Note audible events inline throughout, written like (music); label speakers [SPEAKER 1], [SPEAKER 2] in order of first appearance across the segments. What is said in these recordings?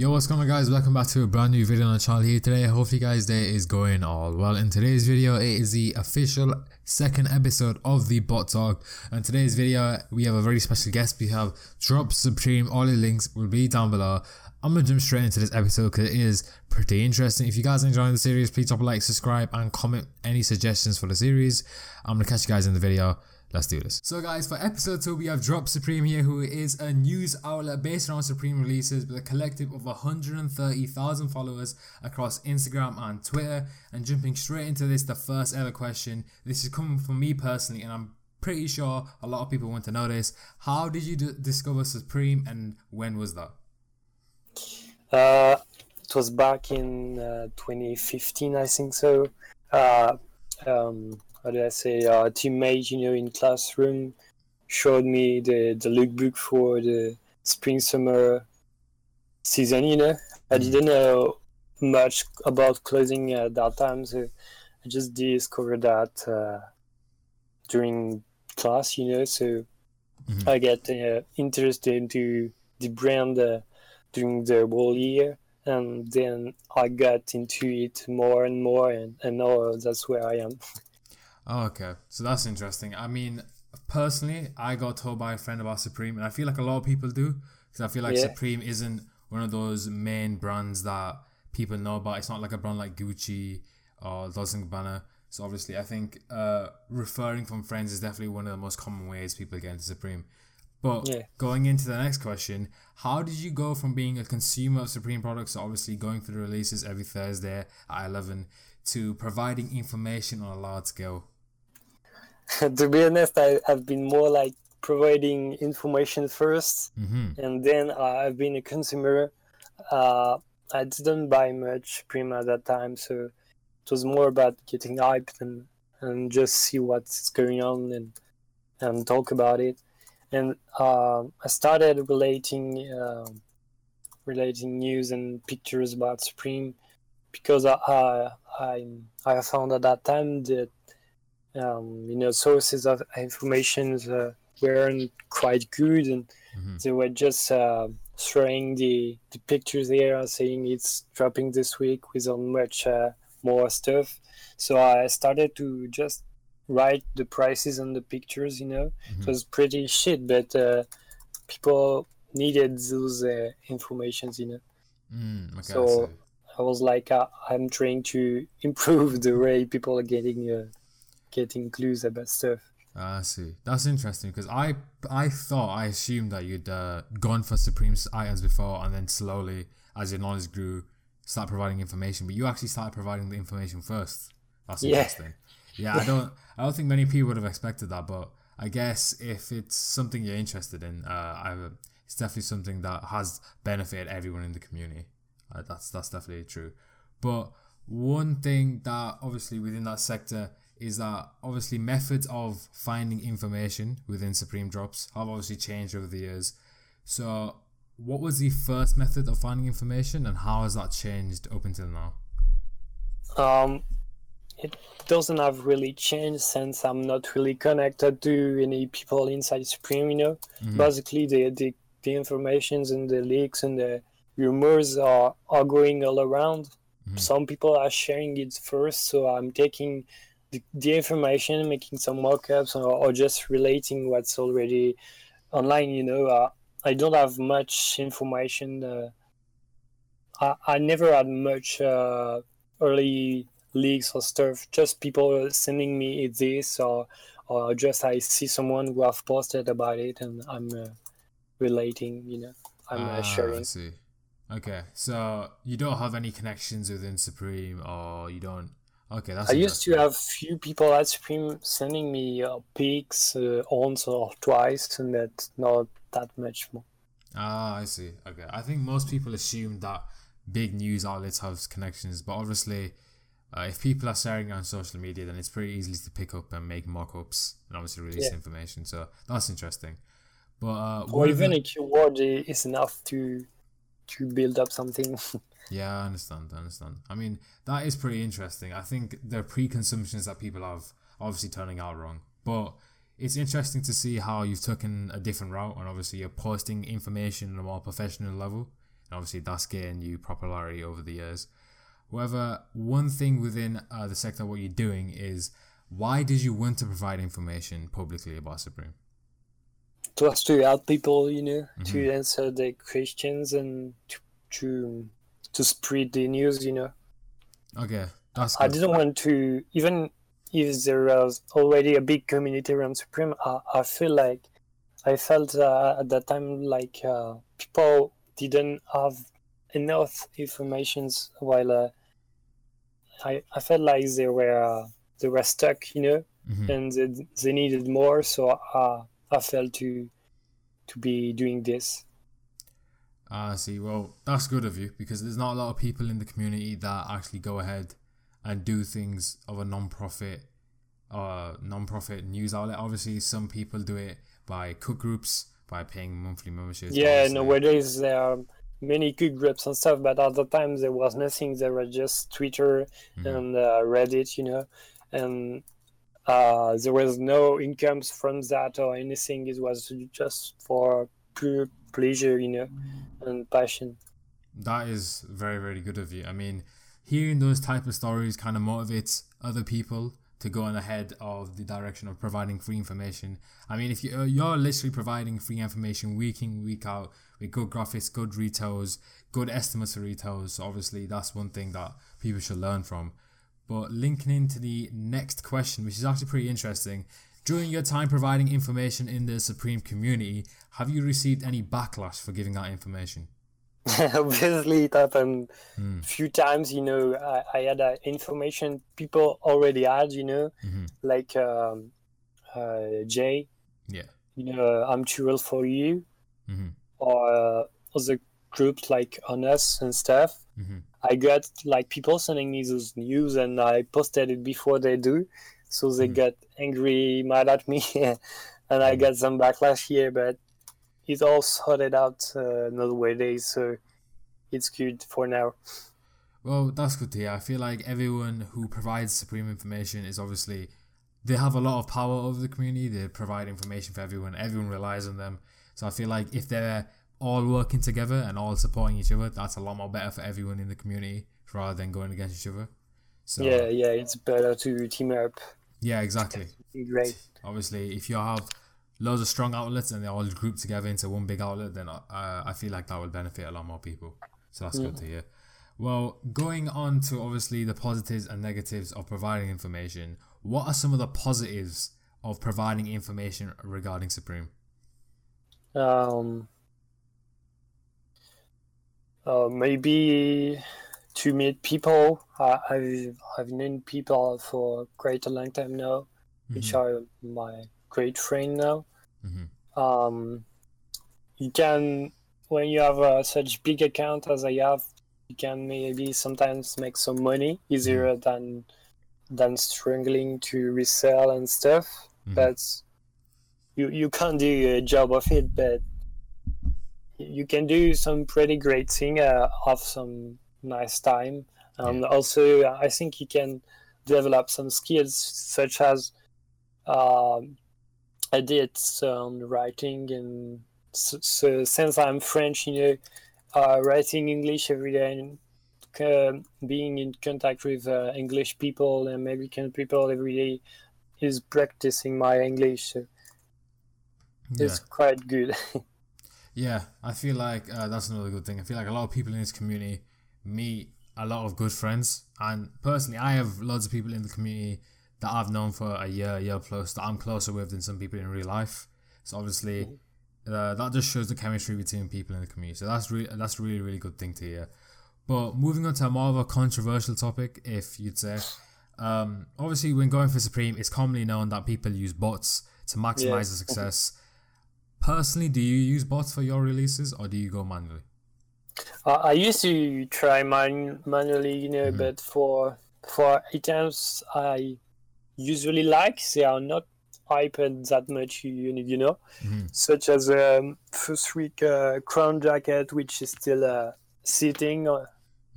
[SPEAKER 1] Yo, what's going on guys? Welcome back to a brand new video on the channel here today. Hopefully guys day is going all well. In today's video, it is the official second episode of the Bot Talk. And today's video, we have a very special guest. We have Drop Supreme. All the links will be down below. I'm to jump straight into this episode because it is pretty interesting. If you guys are enjoying the series, please drop a like, subscribe, and comment any suggestions for the series. I'm to catch you guys in the video. Let's do this. So guys, for episode 2 we have Drop Supreme here who is a news outlet based around Supreme releases with a collective of 130,000 followers across Instagram and Twitter. And jumping straight into this, the first ever question. This is coming from me personally and I'm pretty sure a lot of people want to know this. How did you d- discover Supreme and when was that?
[SPEAKER 2] Uh, it was back in uh, 2015, I think so. Uh, um, how do I say? A teammate, you know, in classroom showed me the the lookbook for the spring summer season. You know, I didn't know much about clothing at that time, so I just discovered that uh, during class. You know, so
[SPEAKER 1] Mhm.
[SPEAKER 2] I get uh, interested into the brand uh, during the whole year, and then I got into it more and more, and, and now that's where I am. (laughs)
[SPEAKER 1] Oh, okay. So that's interesting. I mean, personally, I got told by a friend about Supreme, and I feel like a lot of people do because I feel like
[SPEAKER 2] Yeah.
[SPEAKER 1] Supreme isn't one of those main brands that people know about. It's not like a brand like Gucci or Dolce & Gabbana. So obviously, I think uh, referring from friends is definitely one of the most common ways people get into Supreme. But
[SPEAKER 2] Yeah.
[SPEAKER 1] going into the next question, how did you go from being a consumer of Supreme products, so obviously going through the releases every Thursday at 11, to providing information on a large scale? (laughs)
[SPEAKER 2] to be honest, I, I've been more like providing information 1st
[SPEAKER 1] Mm-hmm.
[SPEAKER 2] and then I've been a consumer. Uh, I didn't buy much Prima at that time, so it was more about getting hyped and, and just see what's going on and and talk about it. And uh, I started relating um relating news and pictures about Supreme because I I I, I found at that time that um, you know sources of information uh, weren't quite good and
[SPEAKER 1] Mhm.
[SPEAKER 2] they were just uh, throwing the, the pictures there saying it's dropping this week without much uh, more stuff so i started to just write the prices on the pictures you know
[SPEAKER 1] Mhm.
[SPEAKER 2] it was pretty shit but uh, people needed those uh, informations you know
[SPEAKER 1] Mm, okay,
[SPEAKER 2] So-
[SPEAKER 1] I
[SPEAKER 2] i was like uh, i'm trying to (laughs) improve the way people are getting uh, getting clues about stuff
[SPEAKER 1] Ah, I see. That's interesting because I I thought I assumed that you'd uh, gone for Supreme items before and then slowly, as your knowledge grew, start providing information. But you actually started providing the information first. That's
[SPEAKER 2] Yeah.
[SPEAKER 1] interesting. Yeah, I don't I don't think many people would have expected that, but I guess if it's something you're interested in, uh, I it's definitely something that has benefited everyone in the community. Uh, that's that's definitely true. But one thing that obviously within that sector is that obviously methods of finding information within Supreme Drops have obviously changed over the years. So, what was the first method of finding information, and how has that changed up until now?
[SPEAKER 2] Um, it doesn't have really changed since I'm not really connected to any people inside Supreme. You know,
[SPEAKER 1] Mhm.
[SPEAKER 2] basically the, the the informations and the leaks and the rumors are are going all around.
[SPEAKER 1] Mhm.
[SPEAKER 2] Some people are sharing it first, so I'm taking the, the information, making some mock-ups, or, or just relating what's already online. You know, uh, I don't have much information. Uh, I I never had much uh, early leaks or stuff. Just people sending me this, or or just I see someone who have posted about it, and I'm uh, relating. You know, I'm
[SPEAKER 1] Ah,
[SPEAKER 2] uh, sharing.
[SPEAKER 1] I see. Okay, so you don't have any connections within Supreme, or you don't. Okay, that's.
[SPEAKER 2] I used to have few people at Supreme sending me uh, pics uh, once or twice, and that's not that much more.
[SPEAKER 1] Ah, I see. Okay, I think most people assume that big news outlets have connections, but obviously, uh, if people are sharing on social media, then it's pretty easy to pick up and make mock-ups and obviously release
[SPEAKER 2] Yeah.
[SPEAKER 1] information. So that's interesting. But uh,
[SPEAKER 2] Or even
[SPEAKER 1] the-
[SPEAKER 2] a keyword is enough to to build up something. (laughs)
[SPEAKER 1] Yeah, I understand. I understand. I mean, that is pretty interesting. I think there the preconceptions that people have obviously turning out wrong, but it's interesting to see how you've taken a different route and obviously you're posting information on a more professional level and obviously that's getting you popularity over the years. However, one thing within uh, the sector, what you're doing is why did you want to provide information publicly about Supreme?
[SPEAKER 2] It was to help people, you know, mm-hmm. to answer the questions and to, to to spread the news, you know.
[SPEAKER 1] Okay, that's.
[SPEAKER 2] Good. I didn't want to even if there was already a big community around Supreme. I, I feel like I felt uh, at that time like uh, people didn't have enough informations while uh, I, I felt like they were uh, they were stuck you know mm-hmm. and they, they needed more so uh, I felt to to be doing this
[SPEAKER 1] I see well that's good of you because there's not a lot of people in the community that actually go ahead and do things of a non-profit uh non-profit news outlet obviously some people do it by cook groups by paying monthly memberships
[SPEAKER 2] yeah nowadays there are many cook groups and stuff, but at the time there was nothing. There was just Twitter mm-hmm. and uh, Reddit, you know, and uh, there was no incomes from that or anything. It was just for pure pleasure, you know, and passion.
[SPEAKER 1] That is very very good of you. I mean, hearing those type of stories kind of motivates other people to go on ahead of the direction of providing free information. I mean, if you, uh, you're literally providing free information week in, week out with good graphics, good retails, good estimates for retails, obviously that's one thing that people should learn from. But linking into the next question, which is actually pretty interesting. During your time providing information in the Supreme community, have you received any backlash for giving that information? (laughs)
[SPEAKER 2] obviously it happened a mm. few times you know i, I had uh, information people already had you know mm-hmm. like um, uh, jay
[SPEAKER 1] yeah
[SPEAKER 2] you know i'm too real for you
[SPEAKER 1] mm-hmm.
[SPEAKER 2] or uh, other groups like Honest and stuff
[SPEAKER 1] mm-hmm.
[SPEAKER 2] i got like people sending me those news and i posted it before they do so they mm-hmm. got angry mad at me (laughs) and i mm-hmm. got some backlash here but it's all sorted out uh, another way days, so it's good for now.
[SPEAKER 1] Well, that's good to hear. I feel like everyone who provides Supreme information is obviously they have a lot of power over the community. They provide information for everyone. Everyone relies on them. So I feel like if they're all working together and all supporting each other, that's a lot more better for everyone in the community rather than going against each other.
[SPEAKER 2] So yeah, yeah, it's better to team up.
[SPEAKER 1] Yeah, exactly.
[SPEAKER 2] Great.
[SPEAKER 1] Obviously, if you have loads of strong outlets and they all group together into one big outlet, then uh, I feel like that will benefit a lot more people. So that's good to hear. Well, going on to obviously the positives and negatives of providing information, what are some of the positives of providing information regarding Supreme?
[SPEAKER 2] Um, uh, maybe to meet people. I, I've I've known people for quite a long time now, mm-hmm. which are my great friend now.
[SPEAKER 1] Mm-hmm.
[SPEAKER 2] Um, you can when you have a such big account as I have, you can maybe sometimes make some money easier mm-hmm. than than struggling to resell and stuff. Mm-hmm. But you you can't do a job of it, but you can do some pretty great thing, uh, have some nice time, and yeah. also I think you can develop some skills such as um, edits on writing and so, so, since I'm French, you know, uh, writing English every day and uh, being in contact with uh, English people, and American people every day is practicing my English. So yeah. it's quite good. (laughs)
[SPEAKER 1] yeah, I feel like uh, that's another good thing. I feel like a lot of people in this community meet a lot of good friends, and personally, I have loads of people in the community that I've known for a year, year plus that I'm closer with than some people in real life. So obviously, uh, that just shows the chemistry between people in the community. So that's really that's really really good thing to hear. But moving on to a more of a controversial topic, if you'd say, um, obviously when going for Supreme, it's commonly known that people use bots to maximize yeah. the success. Personally, do you use bots for your releases or do you go manually?
[SPEAKER 2] Uh, I used to try man- manually, you know, mm-hmm. but for for items I usually like. They are not hyped that much, you, you know,
[SPEAKER 1] mm-hmm.
[SPEAKER 2] such as um, first week uh, crown jacket, which is still uh, sitting, uh,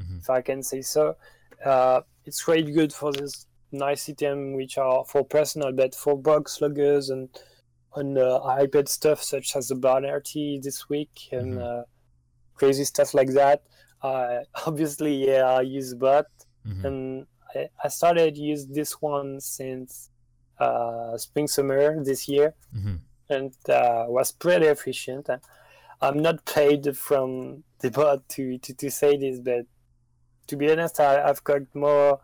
[SPEAKER 1] mm-hmm.
[SPEAKER 2] if I can say so. Uh, it's quite good for this nice item, which are for personal, but for box sluggers and on uh, iPad stuff such as the Banner this week and
[SPEAKER 1] mm-hmm.
[SPEAKER 2] Crazy stuff like that. Uh, (laughs) obviously, yeah, I use bot,
[SPEAKER 1] Mhm.
[SPEAKER 2] and I, I started use this one since uh, spring summer this year,
[SPEAKER 1] Mhm.
[SPEAKER 2] and uh, was pretty efficient. Uh, I'm not paid from the bot to, to, to say this, but to be honest, I, I've got more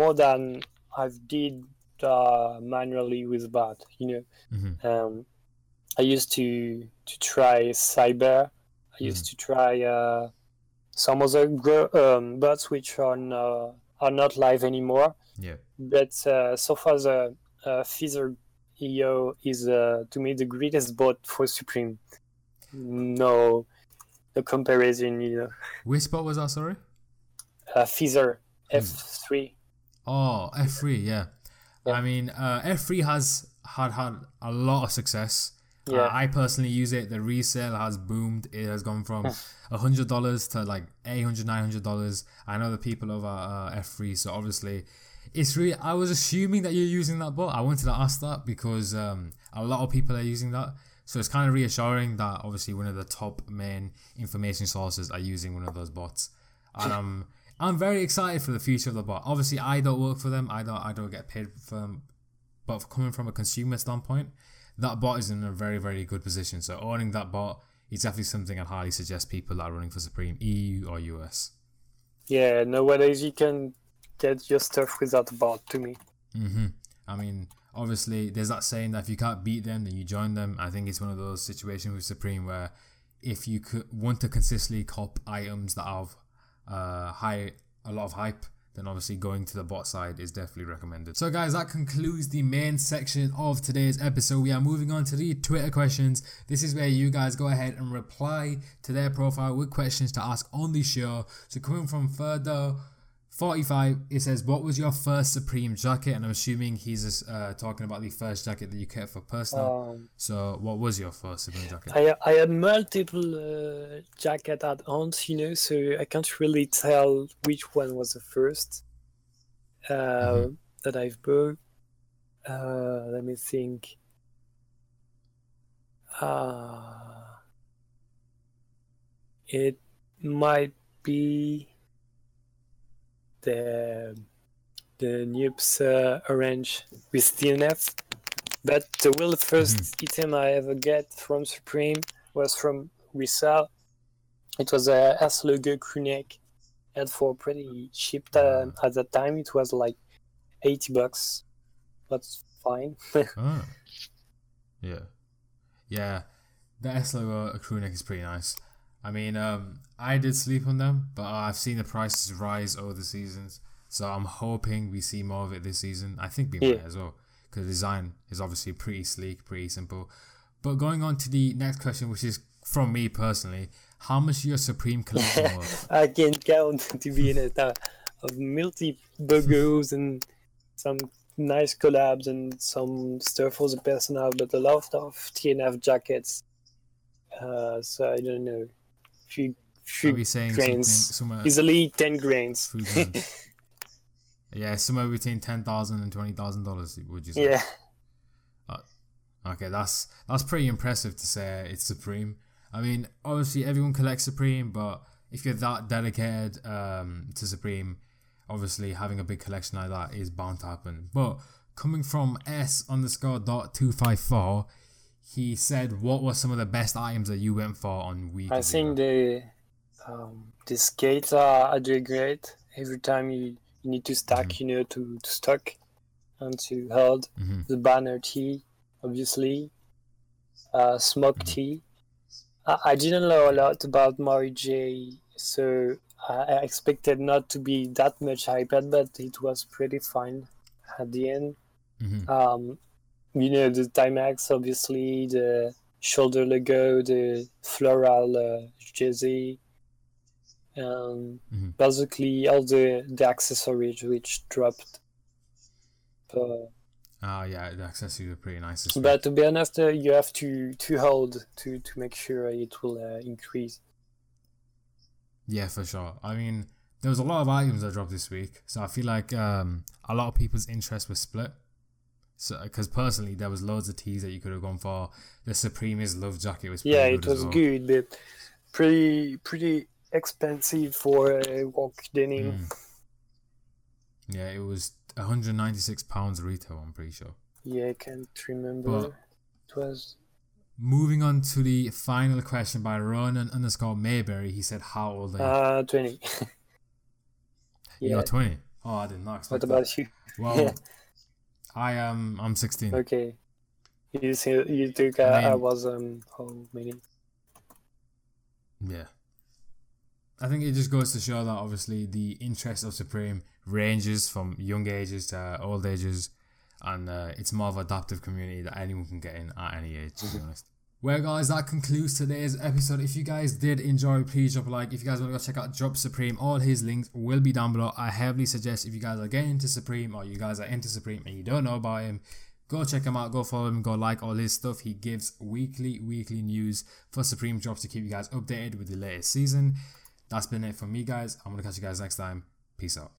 [SPEAKER 2] more than I've did uh, manually with bot. You know,
[SPEAKER 1] Mhm.
[SPEAKER 2] um, I used to to try Cyber. I used to try uh, some other gro- um, bots which are no, are not live anymore.
[SPEAKER 1] Yeah.
[SPEAKER 2] But uh, so far, the uh, Feather EO is uh, to me the greatest bot for Supreme. No, the comparison. You know,
[SPEAKER 1] Which spot was that? Sorry.
[SPEAKER 2] uh, Feather
[SPEAKER 1] Hmm.
[SPEAKER 2] F3.
[SPEAKER 1] Oh, F3, yeah.
[SPEAKER 2] Yeah.
[SPEAKER 1] I mean, uh, F3 has had had a lot of success.
[SPEAKER 2] Yeah.
[SPEAKER 1] Uh, I personally use it. The resale has boomed. It has gone from a hundred dollars to like 800 900 dollars. I know the people over uh, F3, so obviously, it's really. I was assuming that you're using that bot. I wanted to ask that because um, a lot of people are using that. So it's kind of reassuring that obviously one of the top main information sources are using one of those bots, and I'm I'm very excited for the future of the bot. Obviously, I don't work for them. I don't I don't get paid for them, but coming from a consumer standpoint, that bot is in a very very good position. So owning that bot is definitely something I'd highly suggest people that are running for Supreme EU or US.
[SPEAKER 2] Yeah, nowadays you can get your stuff without a bot. To me.
[SPEAKER 1] Mm-hmm. I mean, obviously, there's that saying that if you can't beat them, then you join them. I think it's one of those situations with Supreme where if you could want to consistently cop items that have uh, high a lot of hype, then obviously going to the bot side is definitely recommended. So, guys, that concludes the main section of today's episode. We are moving on to the Twitter questions. This is where you guys go ahead and reply to their profile with questions to ask on the show. So, coming from further 45, it says, What was your first Supreme jacket? And I'm assuming he's uh, talking about the first jacket that you kept for personal.
[SPEAKER 2] Um,
[SPEAKER 1] so, what was your first Supreme jacket?
[SPEAKER 2] I I had multiple uh, jacket add-ons, you know, so I can't really tell which one was the first uh,
[SPEAKER 1] Mhm.
[SPEAKER 2] that I've bought. Uh, let me think. Uh, it might be the the Nuptse uh, orange with TNF. But the real 1st item I ever get from Supreme was from resale. It was a logo crew neck, and for pretty cheap uh, at that time, it was like eighty bucks. That's fine.
[SPEAKER 1] Oh. (laughs) Yeah. Yeah. The S logo crew neck is pretty nice. I mean, um, I did sleep on them, but I've seen the prices rise over the seasons. So I'm hoping we see more of it this season. I think we
[SPEAKER 2] Yeah.
[SPEAKER 1] might as well. Because the design is obviously pretty sleek, pretty simple. But going on to the next question, which is from me personally, how much your Supreme collection (laughs) worth?
[SPEAKER 2] I can count (laughs) to be in it uh, of multi bogos and some nice collabs and some stuff for the personal, but a lot of TNF jackets. Uh, so I don't know, few
[SPEAKER 1] we saying
[SPEAKER 2] grains,
[SPEAKER 1] somewhere?
[SPEAKER 2] easily ten grains. (laughs)
[SPEAKER 1] Yeah, somewhere between ten thousand and twenty thousand dollars. Would you say?
[SPEAKER 2] Yeah,
[SPEAKER 1] Okay, that's that's pretty impressive to say it's Supreme. I mean, obviously everyone collects Supreme, but if you're that dedicated um, to Supreme, obviously having a big collection like that is bound to happen. But coming from S underscore dot two five four, he said, "What were some of the best items that you went for on week?"
[SPEAKER 2] I think the um, the skates are, are doing great. Every time you, you need to stack, you know, to, to stock and to hold
[SPEAKER 1] hmm
[SPEAKER 2] the banner T, obviously, uh, smoke T. I, I didn't know a lot about Mary J, so I, I expected not to be that much hyped, but it was pretty fine at the end.
[SPEAKER 1] hmm
[SPEAKER 2] Um, you know, the Timex, obviously, the shoulder logo, the floral uh, jersey, and
[SPEAKER 1] Mhm.
[SPEAKER 2] basically all the, the accessories which dropped. Uh,
[SPEAKER 1] Ah, yeah, the accessories are pretty nice. week.
[SPEAKER 2] but to be honest, uh, you have to, to hold to, to make sure it will uh, increase.
[SPEAKER 1] Yeah, for sure. I mean, there was a lot of items that dropped this week, so I feel like um, a lot of people's interest was split. So, because personally, there was loads of teas that you could have gone for. The Supremist Love Jacket was pretty
[SPEAKER 2] Yeah, it was
[SPEAKER 1] well.
[SPEAKER 2] good, but pretty pretty expensive for a walk denim.
[SPEAKER 1] Mm. Yeah, it was 196 pounds retail. I'm pretty sure.
[SPEAKER 2] Yeah, I can't remember.
[SPEAKER 1] But-
[SPEAKER 2] it was
[SPEAKER 1] Moving on to the final question by Ronan underscore Mayberry. He said, "How old are you?"
[SPEAKER 2] uh twenty. (laughs) yeah.
[SPEAKER 1] You're 20. Oh, I did not expect
[SPEAKER 2] What
[SPEAKER 1] that.
[SPEAKER 2] about you?
[SPEAKER 1] Well, (laughs) I am. I'm 16.
[SPEAKER 2] Okay. You see, you think
[SPEAKER 1] I
[SPEAKER 2] I, I was um how many?
[SPEAKER 1] Yeah. I think it just goes to show that obviously the interest of Supreme ranges from young ages to old ages, and uh, it's more of an adaptive community that anyone can get in at any age, to be honest. Well, guys, that concludes today's episode. If you guys did enjoy, please drop a like. If you guys want to go check out Drop Supreme, all his links will be down below. I heavily suggest if you guys are getting into Supreme or you guys are into Supreme and you don't know about him, go check him out, go follow him, go like all his stuff. He gives weekly, weekly news for Supreme drops to keep you guys updated with the latest season. That's been it for me, guys. I'm gonna catch you guys next time. Peace out.